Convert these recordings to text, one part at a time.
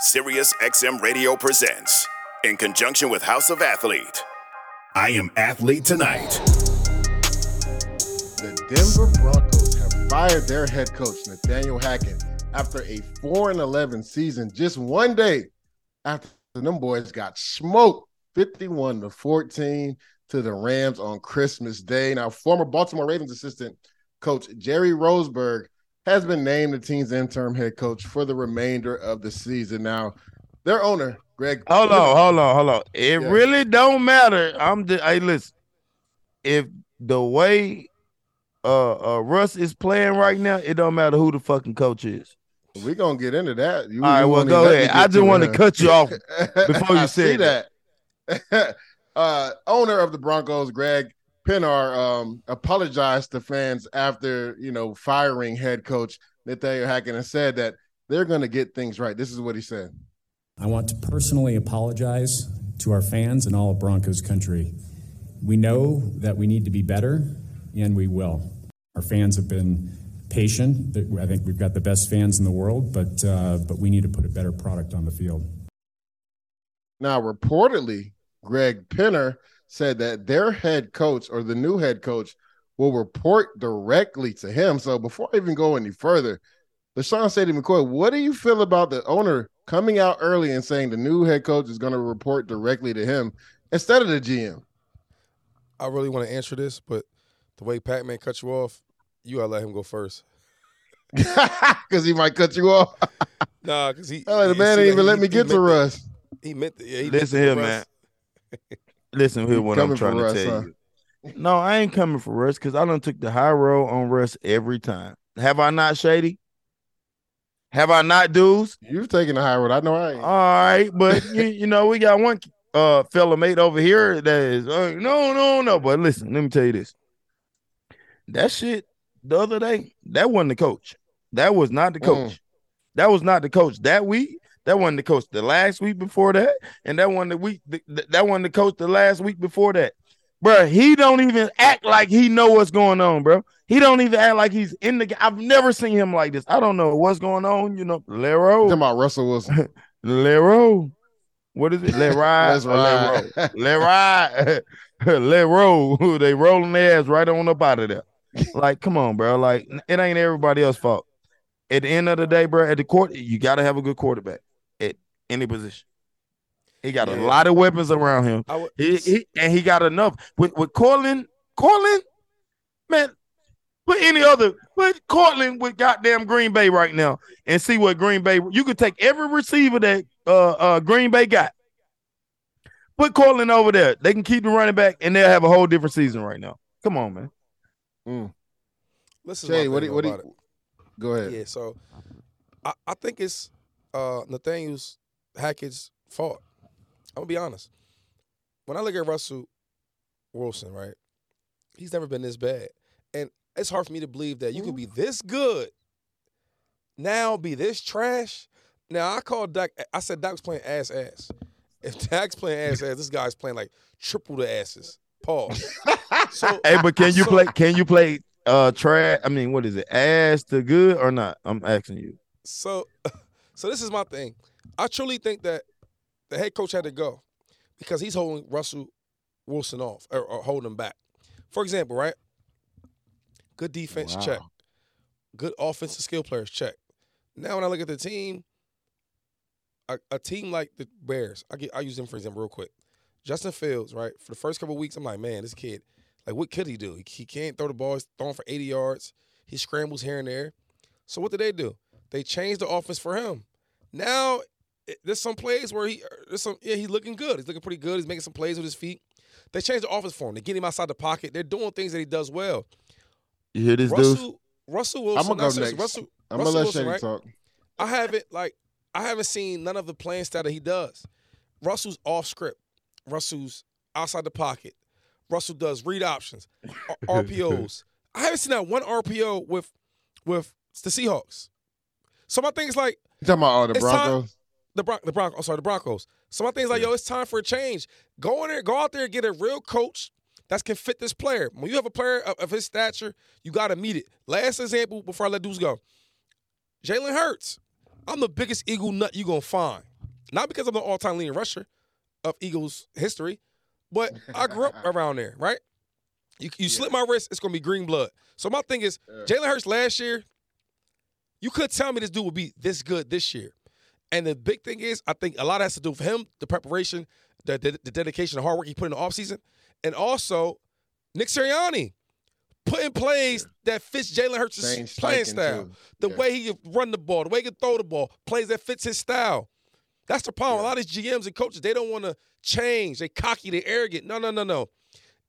Sirius XM Radio presents, in conjunction with House of Athlete, I Am Athlete Tonight. The Denver Broncos have fired their head coach, Nathaniel Hackett, after a 4 and 11 season, just one day after them boys got smoked 51 to 14 to the Rams on Christmas Day. Now, former Baltimore Ravens assistant coach Jerry Rosburg has been named the team's interim head coach for the remainder of the season. Now, their owner, Greg. Hold on, hold on, hold on. It Yeah. really don't matter. I'm the hey, listen. If the way uh, uh Russ is playing right now, it don't matter who the fucking coach is. We're gonna get into that. You, All right, well, go even let me ahead. I just want to cut you off before you I say see that. uh, owner of the Broncos, Greg Penner, um, apologized to fans after you know firing head coach Nathaniel Hackett and said that they're going to get things right. This is what he said. I want to personally apologize to our fans and all of Broncos country. We know that we need to be better, and we will. Our fans have been patient. I think we've got the best fans in the world, but uh, but we need to put a better product on the field. Now, reportedly, Greg Penner said that their head coach or the new head coach will report directly to him. So before I even go any further, LeSean Shady McCoy, what do you feel about the owner coming out early and saying the new head coach is going to report directly to him instead of the GM? I really want to answer this, but the way Pac Man cut you off, you gotta let him go first. Because he might cut you off. Nah, because he. Oh, the you man didn't even let me he get to meant Russ. He meant. The, yeah, he Listen meant here, the man. Listen here, what I'm trying to Russ, tell huh? you. No, I ain't coming for Russ because I don't took the high road on Russ every time. Have I not, Shady? Have I not, dudes? You've taken the high road. I know I ain't. All right, but you, you know we got one uh fella mate over here that is uh, no no no. But listen, let me tell you this. That shit the other day that wasn't the coach. That was not the coach. That was not the coach that week. That wasn't the coach the last week before that, and that one the week th- th- that wasn't the coach the last week before that. Bro, he don't even act like he know what's going on, bro. He don't even act like he's in the. I've never seen him like this. I don't know what's going on. You know, Lero. talking about Russell Wilson. Lero. What is it? Let ride. Let's let ride. Let ride. let roll. they rolling their ass right on up out of there. Like, come on, bro. Like, it ain't everybody else's fault. At the end of the day, bro, at the court, you got to have a good quarterback any position. He got a lot of weapons around him. I would, He, he and he got enough with with Courtland. Courtland, man, put any other put Courtland with goddamn Green Bay right now and see what Green Bay. You could take every receiver that uh uh Green Bay got. Put Courtland over there. They can keep the running back and they'll have a whole different season right now. Come on, man. listen. Shay, to what do, what do you, go ahead. Yeah, so I, I think it's uh Nathaniel's Hackett's fault. I'm gonna be honest. When I look at Russell Wilson, right, he's never been this bad, and it's hard for me to believe that you can be this good, now be this trash. Now I called Dak. I said Dak's playing ass ass. If Dak's playing ass ass, this guy's playing like triple the asses. Pause. So Hey, but can you so- play can you play uh trash? I mean, what is it? Ass to good or not? I'm asking you. So, so this is my thing. I truly think that the head coach had to go because he's holding Russell Wilson off or, or holding him back. For example, right? Good defense, check. Good offensive skill players, check. Now when I look at the team, a, a team like the Bears, I get I use them for example real quick. Justin Fields, right? For the first couple weeks, I'm like, man, this kid, like, what could he do? He, he can't throw the ball. He's throwing for 80 yards. He scrambles here and there. So what did they do? They changed the offense for him. Now there's some plays where he er, there's some yeah he's looking good. He's looking pretty good. He's making some plays with his feet. They changed the offense for him. They get him outside the pocket. They're doing things that he does well. You hear this, dude? Russell Russell Wilson. I'm gonna go seriously, next. Russell, I'm Russell gonna let Wilson, Shady right? talk. I haven't like I haven't seen none of the playing style that he does. Russell's off script. Russell's outside the pocket. Russell does read options, R- RPOs. I haven't seen that one RPO with with the Seahawks. So my thing is like You talking about all the It's time- Broncos? the Bron- the Broncos. Sorry, the Broncos. So my thing is like, yo, it's time for a change. Go in there, go out there, and get a real coach that can fit this player. When you have a player of, of his stature, you got to meet it. Last example before I let dudes go, Jalen Hurts. I'm the biggest Eagle nut you gonna find. Not because I'm the all-time leading rusher of Eagles history, but I grew up around there, right? You, you slip my wrist, it's gonna be green blood. So my thing is, Jalen Hurts last year, you could tell me this dude would be this good this year. And the big thing is, I think a lot has to do with him, the preparation, the, the, the dedication, the hard work he put in the offseason, and also Nick Sirianni putting plays that fits Jalen Hurts' playing style. too. The Yeah. way he can run the ball, the way he can throw the ball, plays that fits his style. That's the problem. A lot of these GMs and coaches, they don't want to change. They cocky, they arrogant. No, no, no, no.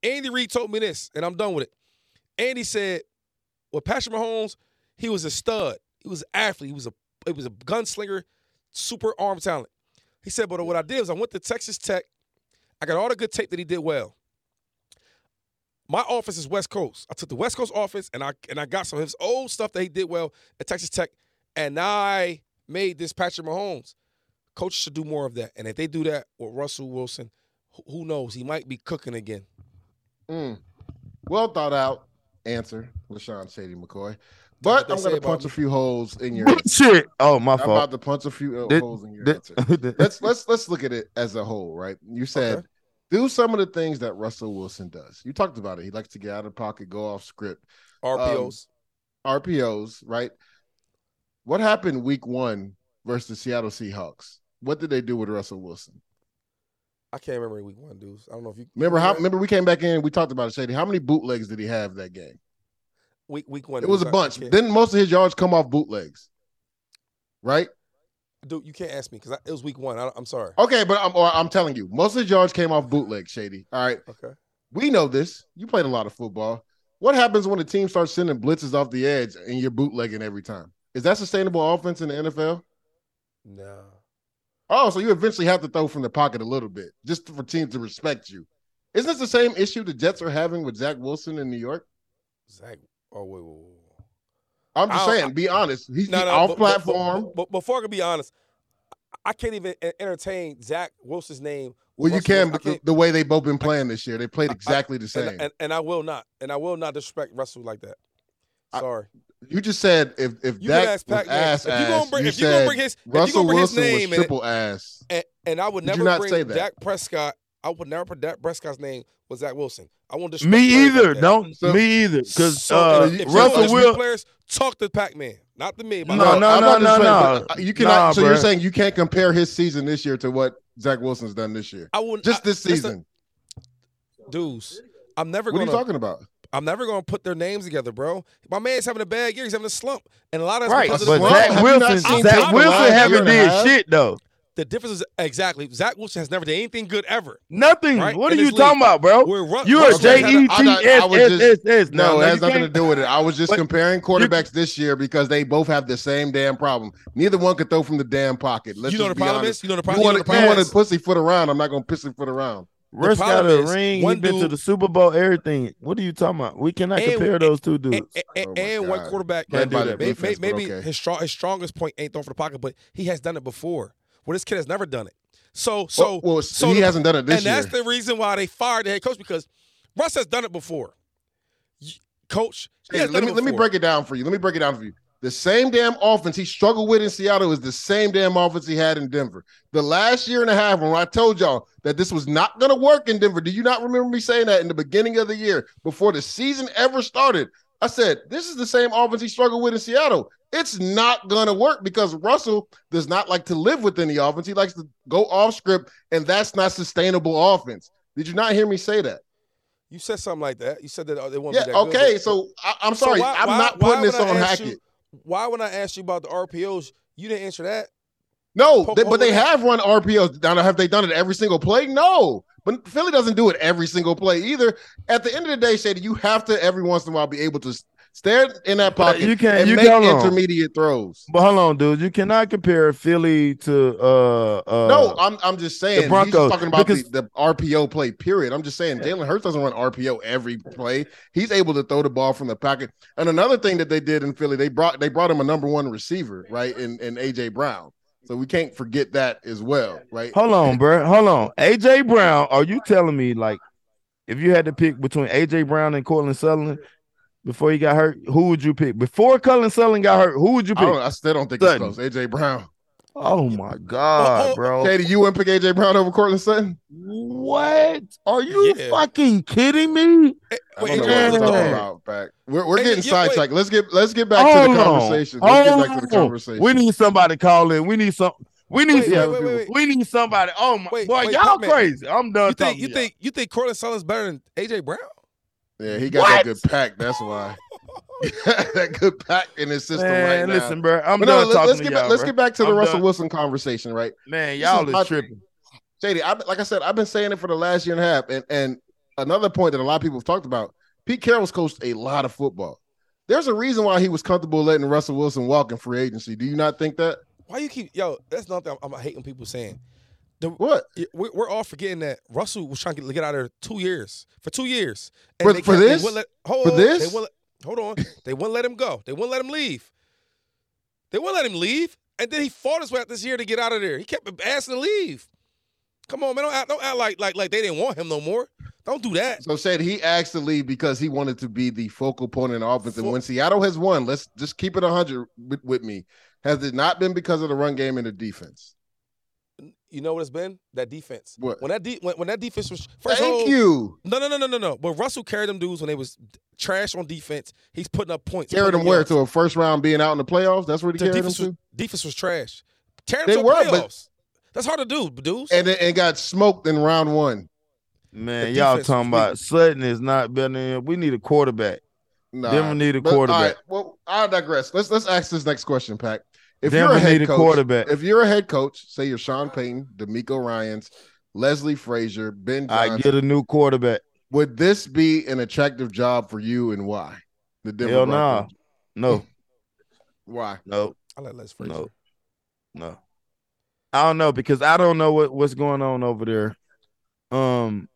Andy Reid told me this, and I'm done with it. Andy said, "Well, Patrick Mahomes, he was a stud. He was an athlete. He was a he was a gunslinger, super arm talent." He said, "But what I did was I went to Texas Tech. I got all the good tape that he did well. My office is West Coast. I took the West Coast office and I and I got some of his old stuff that he did well at Texas Tech, and I made this Patrick Mahomes. Coaches should do more of that. And if they do that with Russell Wilson, who- who knows? He might be cooking again. Mm. Well thought out answer, LeSean Shady McCoy. But I'm going to punch me. a few holes in your. Shit. Oh, my I'm fault. about to punch a few uh, Did- holes in your did- answer. let's let's let's look at it as a whole, right? You said Okay. do some of the things that Russell Wilson does. You talked about it. He likes to get out of pocket, go off script, RPOs. RPOs, right? What happened week one versus the Seattle Seahawks? What did they do with Russell Wilson? I can't remember week one, dudes. I don't know if you Remember how? Remember we came back in. We talked about it. Shady. How many bootlegs did he have that game? Week week one. It was a dudes, I- I bunch. Didn't most of his yards come off bootlegs? Right. dude, you can't ask me because it was week one. I, I'm sorry. Okay, but I'm or I'm telling you, most of his yards came off bootlegs. Shady. All right. Okay. We know this. You played a lot of football. What happens when the team starts sending blitzes off the edge and you're bootlegging every time? Is that sustainable offense in the NFL? No. Oh, so you eventually have to throw from the pocket a little bit just for teams to respect you. Isn't this the same issue the Jets are having with Zach Wilson in New York? Zach. Oh wait, wait, wait. I'm just I saying, be honest. He's No, no. off but- platform. But, but before I can be honest, I can't even entertain Zach Wilson's name. Well, you can, but the, the way they both been playing this year, they played exactly the same. and, and, and I will not, and I will not disrespect Russell like that. I- Sorry. you just said if if You Dak can ask Pac-Man. ass If you gonna bring- you if you gonna bring his- if you Russell gonna bring his Wilson name was and- ass. And, and I would never not bring say that? Dak Prescott. I would never put Dak Prescott's name was Zach Wilson. I won't disrespect Me players like either. that. Don't So- me either. Because So uh, if, if you Russell disrespect Will. players talk to Pac-Man, not to me. No, about no, no, no, no. You cannot. Nah, so you're saying you can't compare his season this year to what Zach Wilson's done this year, I wouldn't just I- this listen, season. dudes. I'm never What are gonna. you talking about? I'm never gonna put their names together, bro. My man's having a bad year. He's having a slump, and a lot of that's Right, because but of the Zach have Wilson, seen Zach Wilson haven't did shit though. The difference is exactly Zach Wilson has never done anything good ever. Nothing. Right? What are you this talking about, bro? Where Ru- You're a Russell J E T S S S S. No, it has nothing to do with it. I was just comparing quarterbacks this year because they both have the same damn problem. Neither one could throw from the damn pocket. Let's You know the be problem honest. is. You know the You problem. you know to the you want to pussyfoot around? I'm not going to pussyfoot around. Russ got a ring. He one been to the Super Bowl. Everything. What are you talking about? We cannot And- compare those two dudes. and, Oh one quarterback. Played by do the that. Maybe, defense, maybe okay. his strong his strongest point ain't throwing for the pocket, but he has done it before. Well, this kid has never done it. So so well, well, so he the- hasn't done it this and year. that's the reason why they fired the head coach because Russ has done it before. Coach, he Hey, let me let me break it down for you. Let me break it down for you. The same damn offense he struggled with in Seattle is the same damn offense he had in Denver. The last year and a half, when I told y'all that this was not going to work in Denver, do you not remember me saying that in the beginning of the year before the season ever started? I said, this is the same offense he struggled with in Seattle. It's not gonna work because Russell does not like to live within the offense. He likes to go off script, and that's not sustainable offense. Did you not hear me say that? You said something like that. You said that uh, they won't Yeah, be that good, okay. but- So I, I'm So sorry, why- I'm why- not putting this on Hackett. you- why when I asked you about the RPOs, you didn't answer that? No, they, but they have run RPOs. Now, have they done it every single play? No. But Philly doesn't do it every single play either. At the end of the day, Shady, you have to every once in a while be able to stand in that pocket you can't- and you make can't- on. intermediate throws. But hold on, dude. You cannot compare Philly to uh uh no, I'm I'm just saying he's Broncos, talking about because- the, the RPO play. Period. I'm just saying Jalen Hurts doesn't run RPO every play. He's able to throw the ball from the pocket. And another thing that they did in Philly, they brought they brought him a number one receiver, right? In in AJ Brown. So we can't forget that as well, right? Hold on, bro. Hold on. AJ Brown, are you telling me like if you had to pick between AJ Brown and Courtland Sutherland before he got hurt, who would you pick? Before Cullen Sutherland got hurt, who would you I, don't, pick? I still don't think it's close. AJ Brown. Oh my god, bro. Katie, you wouldn't pick AJ Brown over Courtland Sutton? What? Are you Yeah. fucking kidding me? I Wait, don't know what Brown you're looked talking about, back. We're, we're Hey, getting yeah, sidetracked. Let's get let's get back Hold to the on. conversation. Let's get back to the conversation. We need somebody to call in. We need some. We need Wait, wait, wait, wait, wait. We need somebody. Oh my Wait, boy, wait, y'all Pat, man. crazy. I'm done You talking. think you to think you think Courtland Sutherland's better than AJ Brown? yeah, he got What? that good pack. That's why. that good pack in his system Man, right now. listen, bro. I'm But no, done let, talking us to get y'all, back, let's get back to the I'm Russell done. Wilson conversation, right? Man, y'all is is, tripping. Shady, I, like I said, I've been saying it for the last year and a half. And and another point that a lot of people have talked about, Pete Carroll's coached a lot of football. There's a reason why he was comfortable letting Russell Wilson walk in free agency. Do you not think that? Why you keep yo? That's nothing. I'm, I'm hating people saying. The, What? we're, we're all forgetting that Russell was trying to get, get out of there two years for two years. For- they for kept- they this? let- hold For this? They let- hold on. They wouldn't let him go. They wouldn't let him leave. They wouldn't let him leave. And then he fought his way out this year to get out of there. He kept asking to leave. Come on, man. Don't act, don't act like, like like they didn't want him no more. Don't do that. So said he asked to leave because he wanted to be the focal point in the offense. And when Seattle has won, let's just keep it 100 with, with me. Has it not been because of the run game and the defense? You know what it's been? That defense. What? When that de- when, when that defense was first Thank of you. No, no, no, no, no, no. But Russell carried them dudes when they was trash on defense. He's putting up points. Carried them where to a first round being out in the playoffs. That's where he The carried them defense was, to, defense was trash. Tearing They them to were, but- That's hard to do, dudes. and and got smoked in round one. Man, The y'all talking about weak. Sutton is not better than we need a quarterback. Nah, Denver need a but, all quarterback. right, well, I digress. Let's let's ask this next question, Pack. If you're a head coach, quarterback. if you're a head coach, say you're Sean Payton, DeMeco Ryans, Leslie Frazier, Ben Johnson, I get a new quarterback. would this be an attractive job for you and why? The Denver Hell nah. Broncos. No, Why? no, I like Les Frazier. no, no. I don't know because I don't know what, what's going on over there. Um,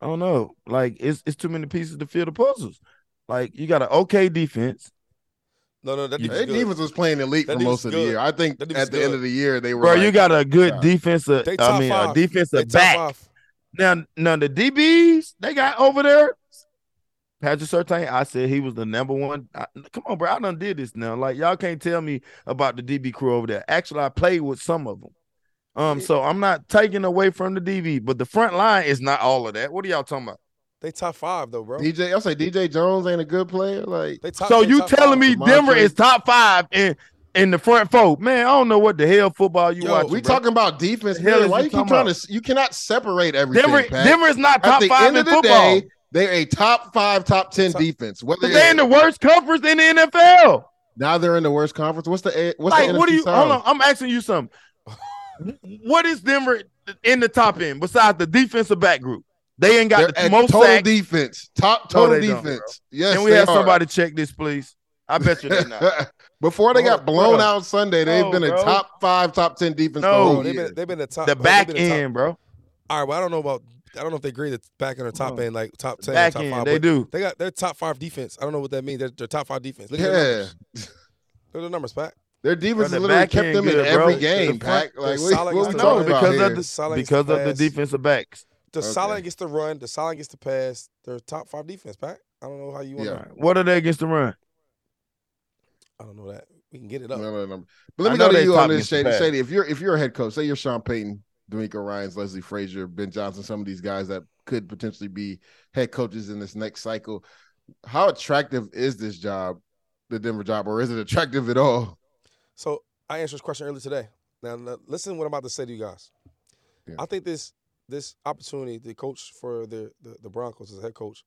I don't know. Like it's it's too many pieces to fill the puzzles. Like you got an okay defense, No, no, that You- defense Their defense was playing elite That for most of the year. I think at defense the end of the year they were. bro. like, you got a good Yeah. defensive. They I mean, five. a defensive top back. five. Now, now the DBs they got over there. Patrick Surtain, I said he was the number one. I, come on, bro. I done did this now. Like y'all can't tell me about the DB crew over there. Actually, I played with some of them. Um, so I'm not taking away from the DB, but the front line is not all of that. What are y'all talking about? They top five though, bro. DJ. I'll say DJ Jones ain't a good player. Like They top, so they you top telling five. me Denver is top five in in the front four? Man, I don't know what the hell football you Yo, watching. we bro. talking about defense. Hell man. Why you you keep trying about? to? You cannot separate everything. Denver. Pat. Denver is not At top the five end in of the football. day, they're a top five, top ten Top- defense. Whether But they in the worst conference in the NFL. now they're in the worst conference. What's the A- what's like, the what do you? South? Hold on, I'm asking you something. what is Denver in the top end besides the defensive back group? They ain't got They're the most total sacks. defense, top No, total don't, defense. yes, Can we they have are. somebody check this, please? I bet you they not. Before they got blown bro. out Sunday, they've No, been a bro. top five, top ten defense. No. the whole Bro, they've year. been they've been the top. the bro, back been the top- end, bro. All right, well, I don't know about. I don't know if they agree that back end or top end, like top ten, Back top end, five. they do. They got their top five defense. I don't know what that means. They're, they're top five defense. Look at yeah. numbers. Look at the numbers, Pat. Their defense Bro, the literally kept end them in good, every game, The Pack. Like, what, solid what is we the talking running about because of the Solid because of the defensive backs. The Okay. solid gets the run. The solid gets the pass. They're top five defense, Pat. I don't know how you want. Yeah. to What are they against the run? I don't know that. We can get it up. No, no, no. But let me go to you on this, against the Shady. Shady, if you're if you're a head coach, say you're Sean Payton, DeMeco Ryans, Leslie Frazier, Ben Johnson, some of these guys that could potentially be head coaches in this next cycle. How attractive is this job, the Denver job, or is it attractive at all? So I answered this question earlier today. Now, now listen what I'm about to say to you guys. Yeah. I think this this opportunity to coach for the, the the Broncos as a head coach,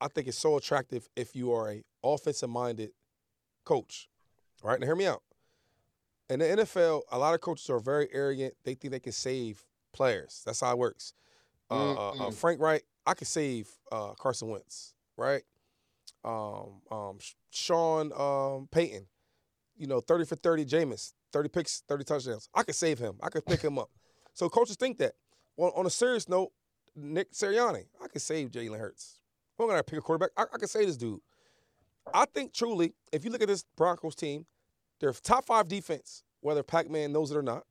I think it's so attractive if you are a offensive minded coach. All right, now hear me out. In the NFL, a lot of coaches are very arrogant. They think they can save players. That's how it works. Uh, uh, uh, Frank Reich, I could save uh, Carson Wentz, right? Um, um, Sean um, Payton, you know, 30 for 30 Jameis, 30 picks, 30 touchdowns. I could save him. I could pick him up. So coaches think that. On, on a serious note, Nick Sirianni, I could save Jalen Hurts. We're gonna pick a quarterback. I, I could save this dude. I think truly, if you look at this Broncos team, they're top five defense, whether Pac-Man knows it or not.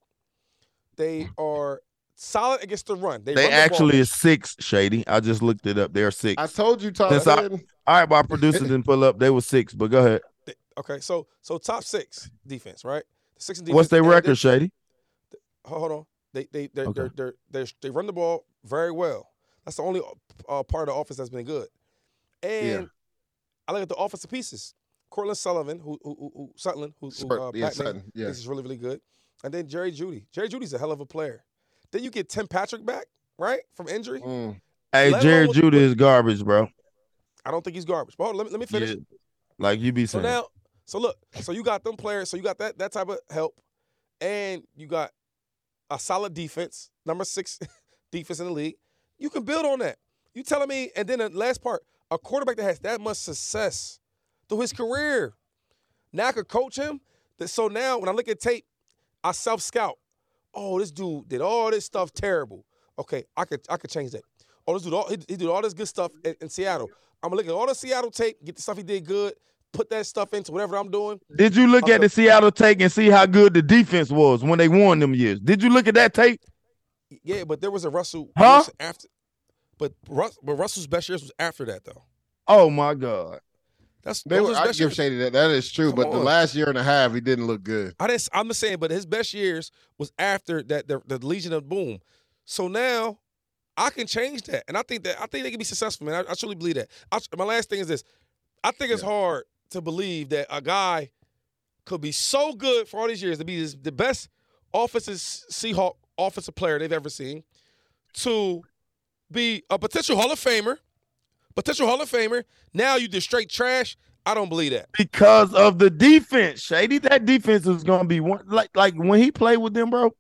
They are solid against the run. They, They run the ball. actually is six, Shady. I just looked it up. They're six. I told you, Tom. Since I- All right, my producer didn't pull up. They were six, but go ahead. Okay, so so top six defense, right? The six in defense. What's their and record, they're- Shady? Hold on. They they they Okay. they're, they're, they're, they run the ball very well. That's the only uh, part of the offense that's been good. And I look at the offensive pieces. Courtland Sullivan, who who, who, who Sutton, who, who uh, yeah, Pat Sutton, yeah. thinks is really really good. And then Jerry Jeudy. Jerry Jeudy's a hell of a player. Then you get Tim Patrick back, right, from injury. Mm. Hey, Let Jerry Jeudy is garbage, bro. I don't think he's garbage. But hold on, let me let me finish. Yeah. Like you be So saying. now, so look, so you got them players, so you got that that type of help, and you got a solid defense, number six defense in the league. You can build on that. You telling me, and then the last part, a quarterback that has that much success through his career, now I could coach him. So now when I look at tape, I self scout. Oh, this dude did all this stuff terrible. Okay, I could I could change that. Oh, this dude all he, he did all this good stuff in, in Seattle. I'm gonna look at all the Seattle tape, get the stuff he did good, put that stuff into whatever I'm doing. Did you look Okay. at the Seattle take and see how good the defense was when they won them years? Did you look at that tape? Yeah, but there was a Russell Huh? After. But Rus, but Russell's best years was after that though. Oh my God. That's They were, I best give years. Shady that. That is true. Come but the last year and a half, he didn't look good. I didn't. I'm just saying, but his best years was after that. The, the Legion of Boom. So now, I can change that, and I think that I think they can be successful, man. I, I truly believe that. I, my last thing is this: I think it's hard to believe that a guy could be so good for all these years to be the best offensive Seahawk offensive player they've ever seen, to be a potential Hall of Famer, potential Hall of Famer. Now you just straight trash. I don't believe that. Because of the defense, Shady. That defense is gonna be one like like when he played with them, bro.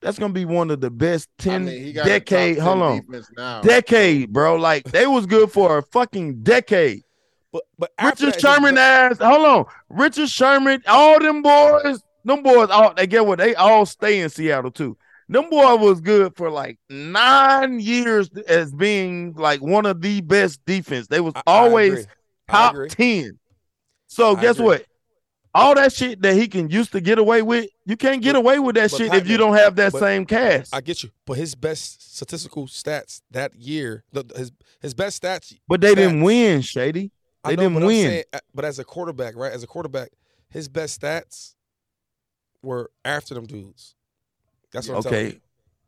That's gonna be one of the best I ten mean, he got a top decade. 10 Hold on, now. decade, bro. Like they was good for a fucking decade. But but Richard that, Sherman ass. Hold on, Richard Sherman. All them boys, them boys. All they get what they all stay in Seattle too. Them boy was good for like nine years as being like one of the best defense. They was I- always. I top 10. So I guess agree. what? All that shit that he can used to get away with, you can't get But- away with that shit if you don't have that but same cast. I get you, but his best statistical stats that year, the, his his best stats. but they didn't win, Shady. I They know, didn't win. saying- uh, but as a quarterback, right? As a quarterback, his best stats were after them dudes. That's what I'm Okay.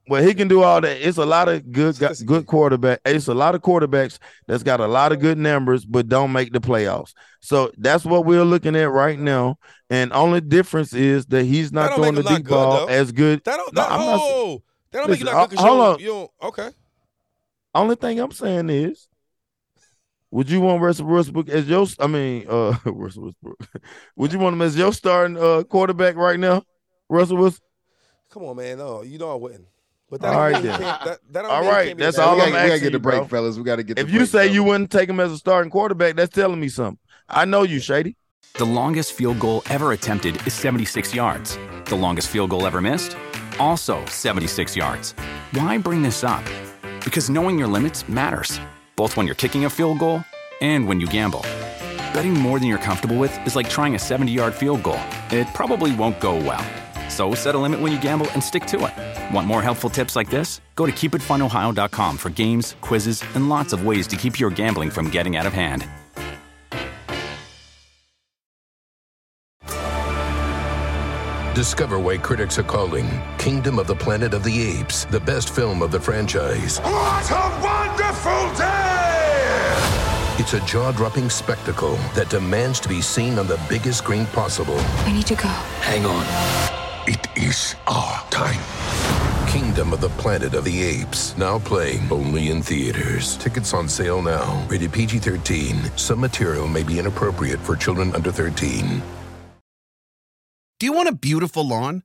Well, he can do all that. It's a lot of good good quarterback. It's a lot of quarterbacks that's got a lot of good numbers, but don't make the playoffs. So that's what we're looking at right now. And only difference is that he's not don't throwing the make him not deep ball though. as good. That don't. No, That, I'm not- oh, that don't make you Listen, not good. hold on. don't- You. Okay. Only thing I'm saying is, would you want Russell Westbrook as your? I mean, uh, Russell Westbrook. would you want him as your starting uh quarterback right now, Russell Westbrook? Come on, man. No, you know I wouldn't. But that All don't right, mean he then. That, that don't All mean he right, can't be that's the all we. I'm gotta, we gotta get the you, bro. break, fellas. We gotta get the If you break, say you wouldn't take him as a starting quarterback, that's telling me something. I know you, Shady. The longest field goal ever attempted is 76 yards. The longest field goal ever missed? Also 76 yards. Why bring this up? Because knowing your limits matters, both when you're kicking a field goal and when you gamble. Betting more than you're comfortable with is like trying a 70 yard field goal. It probably won't go well. So set a limit when you gamble and stick to it. Want more helpful tips like this? Go to keepitfunohio.com for games, quizzes, and lots of ways to keep your gambling from getting out of hand. Discover why critics are calling Kingdom of the Planet of the Apes the best film of the franchise. What a wonderful day! It's a jaw dropping spectacle that demands to be seen on the biggest screen possible. I need to go. Hang on. It is our time. Kingdom of the Planet of the Apes, now playing only in theaters. Tickets on sale now. Rated PG 13. Some material may be inappropriate for children under 13. Do you want a beautiful lawn?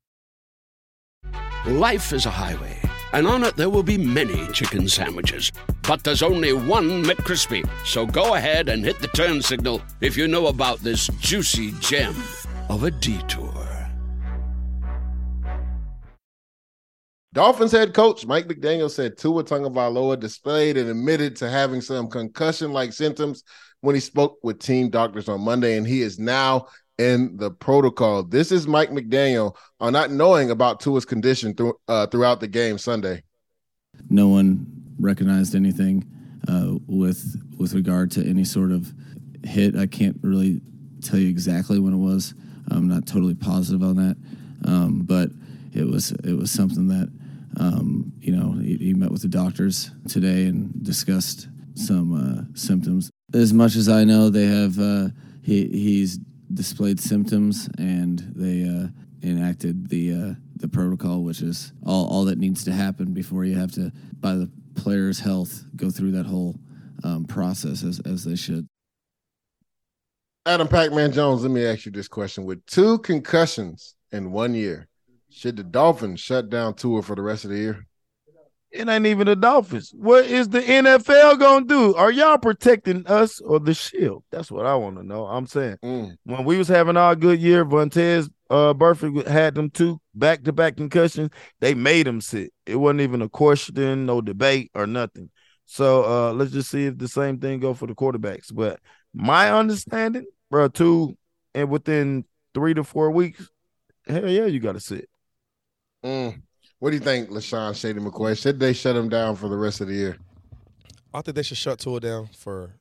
Life is a highway, and on it there will be many chicken sandwiches. But there's only one McCrispy. So go ahead and hit the turn signal if you know about this juicy gem of a detour. Dolphins head coach Mike McDaniel said Tua Tagovailoa displayed and admitted to having some concussion-like symptoms when he spoke with team doctors on Monday, and he is now in the protocol. This is Mike McDaniel on not knowing about Tua's condition through, uh, throughout the game Sunday. No one recognized anything uh, with with regard to any sort of hit. I can't really tell you exactly when it was. I'm not totally positive on that, um, but it was it was something that um, you know he, he, met with the doctors today and discussed some uh, symptoms. As much as I know, they have uh, he he's displayed symptoms and they uh, enacted the uh, the protocol, which is all, all that needs to happen before you have to, by the player's health, go through that whole um, process as, as they should. Adam Pac-Man Jones, let me ask you this question: With two concussions in one year, should the Dolphins shut down Tua for the rest of the year? It ain't even the Dolphins. What is the NFL gonna do? Are y'all protecting us or the shield? That's what I want to know. I'm saying mm. when we was having our good year, Vontaze uh Burfict had them two back to back concussions. They made him sit. It wasn't even a question, no debate or nothing. So uh let's just see if the same thing go for the quarterbacks. But my understanding, bro, two and within three to four weeks, hell yeah, you got to sit. Mm. What do you think, LeSean Shady McCoy? Should they shut him down for the rest of the year? I think they should shut Tua down for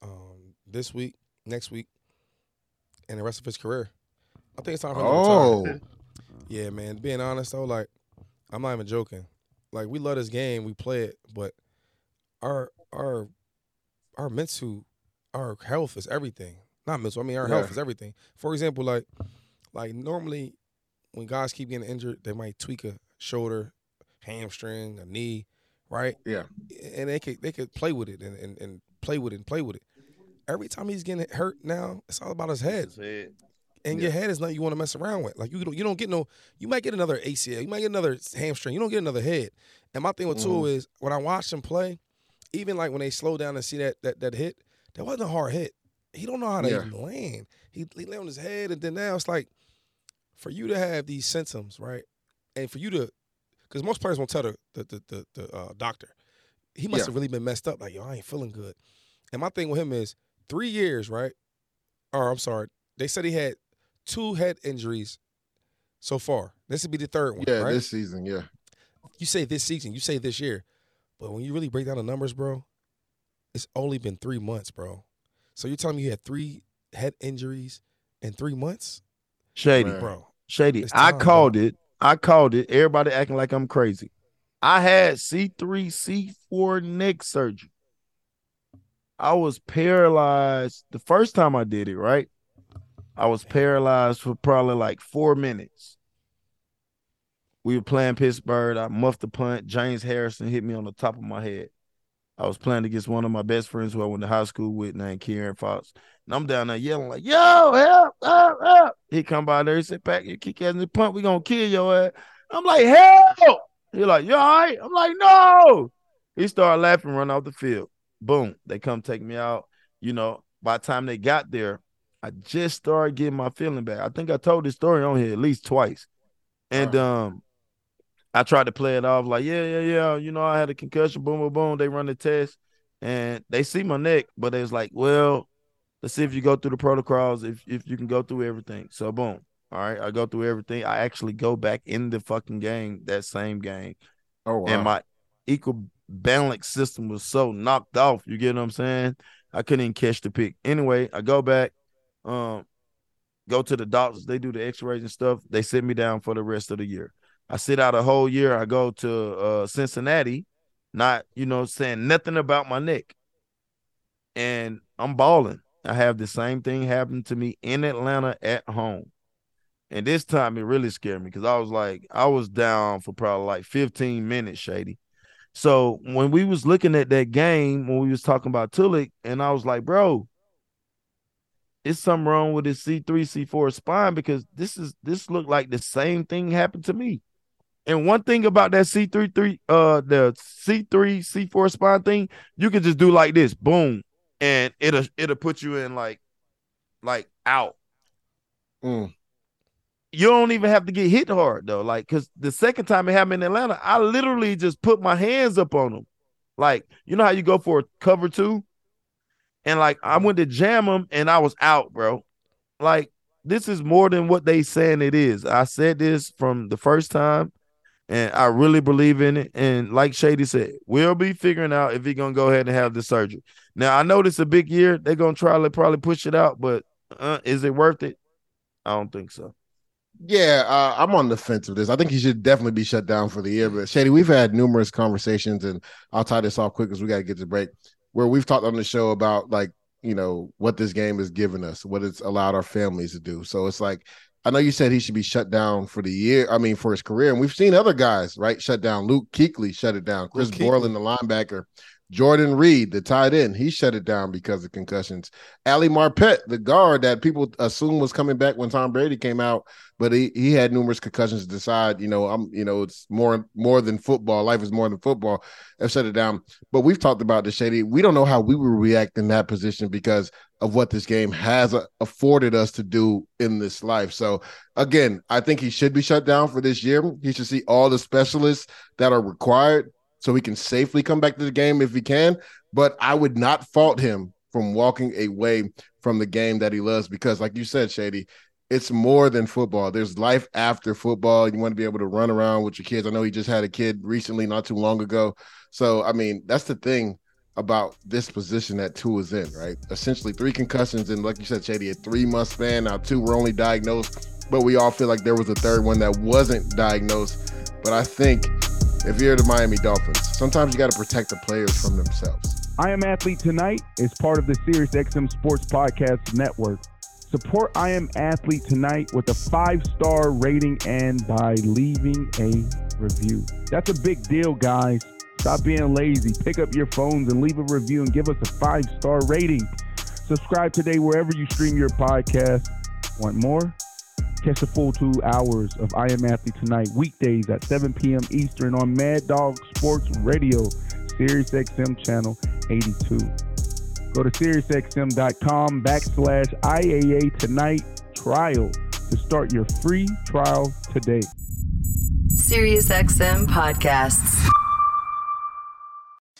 um, this week, next week, and the rest of his career. I think it's time for him oh. to retire. Yeah, man. Being honest though, like I'm not even joking. Like we love this game, we play it, but our our our mental, our health is everything. Not mental. I mean, our Yeah. health is everything. For example, like like normally when guys keep getting injured, they might tweak a shoulder, hamstring, a knee, right? Yeah. And they could they could play with it and, and, and play with it and play with it. Every time he's getting hurt now, it's all about his head. And your head is nothing you want to mess around with. Like you don't you don't get no you might get another ACL, you might get another hamstring, you don't get another head. And my thing with Tua Mhm. is when I watch him play, even like when they slow down and see that that that hit, that wasn't a hard hit. He don't know how to Yeah. even land. He, he lay on his head, and then now it's like for you to have these symptoms, right? And for you to, because most players won't tell the the the, the, the uh, doctor. He must Yeah. have really been messed up. Like yo, I ain't feeling good. And my thing with him is three years, right? Or I'm sorry, they said he had two head injuries so far. This would be the third one, Yeah, right? this season, yeah. you say this season, you say this year, but when you really break down the numbers, bro, it's only been three months, bro. So you're telling me you had three head injuries in three months, Shady, Man. bro? Shady. It's I called bro. it. I called it. Everybody acting like I'm crazy. I had C3, C4 neck surgery. I was paralyzed the first time I did it, right? I was paralyzed for probably like four minutes. We were playing Pittsburgh. I muffed the punt. James Harrison hit me on the top of my head. I was playing against one of my best friends who I went to high school with named Kieran Fox. And I'm down there yelling like, yo, help, help, help. He come by there, he said, Pack your kick ass in the punt, we gonna kill your ass. I'm like, help. He like, you all right? I'm like, no. He started laughing, run off the field. Boom. They come take me out. You know, by the time they got there, I just started getting my feeling back. I think I told this story on here at least twice. And um, I tried to play it off like, yeah, yeah, yeah. You know, I had a concussion, boom, boom, boom. They run the test and they see my neck, but it's like, well, Let's see if you go through the protocols, if if you can go through everything. So boom. All right. I go through everything. I actually go back in the fucking game, that same game. Oh wow. And my equal balance system was so knocked off. You get what I'm saying? I couldn't even catch the pick. Anyway, I go back, um, go to the doctors. They do the x-rays and stuff. They sit me down for the rest of the year. I sit out a whole year. I go to uh, Cincinnati, not, you know, saying nothing about my neck. And I'm balling. I have the same thing happen to me in Atlanta at home. And this time it really scared me because I was like, I was down for probably like 15 minutes, Shady. So when we was looking at that game, when we was talking about Tulik, and I was like, bro, it's something wrong with his C3, C4 spine because this is this looked like the same thing happened to me. And one thing about that C3, 3, uh, the C3, C4 spine thing, you can just do like this, boom, and it'll it'll put you in like like out. Mm. You don't even have to get hit hard though. Like, cause the second time it happened in Atlanta, I literally just put my hands up on him. Like, you know how you go for a cover two? And like I went to jam him and I was out, bro. Like, this is more than what they saying it is. I said this from the first time, and I really believe in it. And like Shady said, we'll be figuring out if he's gonna go ahead and have the surgery. Now I know this is a big year. They're gonna try to probably push it out, but uh, is it worth it? I don't think so. Yeah, uh, I'm on the fence of this. I think he should definitely be shut down for the year. But Shady, we've had numerous conversations, and I'll tie this off quick because we got to get to break. Where we've talked on the show about like you know what this game has given us, what it's allowed our families to do. So it's like I know you said he should be shut down for the year. I mean, for his career, and we've seen other guys right shut down. Luke Kuechly shut it down. Chris Borland, the linebacker. Jordan Reed, the tight end, he shut it down because of concussions. Ali Marpet, the guard that people assume was coming back when Tom Brady came out, but he, he had numerous concussions to decide, you know, I'm you know, it's more more than football. Life is more than football. Have shut it down. But we've talked about the shady. We don't know how we would react in that position because of what this game has uh, afforded us to do in this life. So again, I think he should be shut down for this year. He should see all the specialists that are required so he can safely come back to the game if he can. But I would not fault him from walking away from the game that he loves because, like you said, Shady, it's more than football. There's life after football. You want to be able to run around with your kids. I know he just had a kid recently, not too long ago. So, I mean, that's the thing about this position that Tua is in, right? Essentially, three concussions, and like you said, Shady, a three month span. Now, two were only diagnosed, but we all feel like there was a third one that wasn't diagnosed. But I think if you're the Miami Dolphins, sometimes you got to protect the players from themselves. I Am Athlete Tonight is part of the SiriusXM Sports Podcast Network. Support I Am Athlete Tonight with a five star rating and by leaving a review. That's a big deal, guys. Stop being lazy. Pick up your phones and leave a review and give us a five star rating. Subscribe today wherever you stream your podcast. Want more? Catch the full two hours of I Am Athlete tonight, weekdays at 7 p.m. Eastern on Mad Dog Sports Radio, Sirius XM channel 82. Go to SiriusXM.com backslash IAA tonight trial to start your free trial today. SiriusXM podcasts.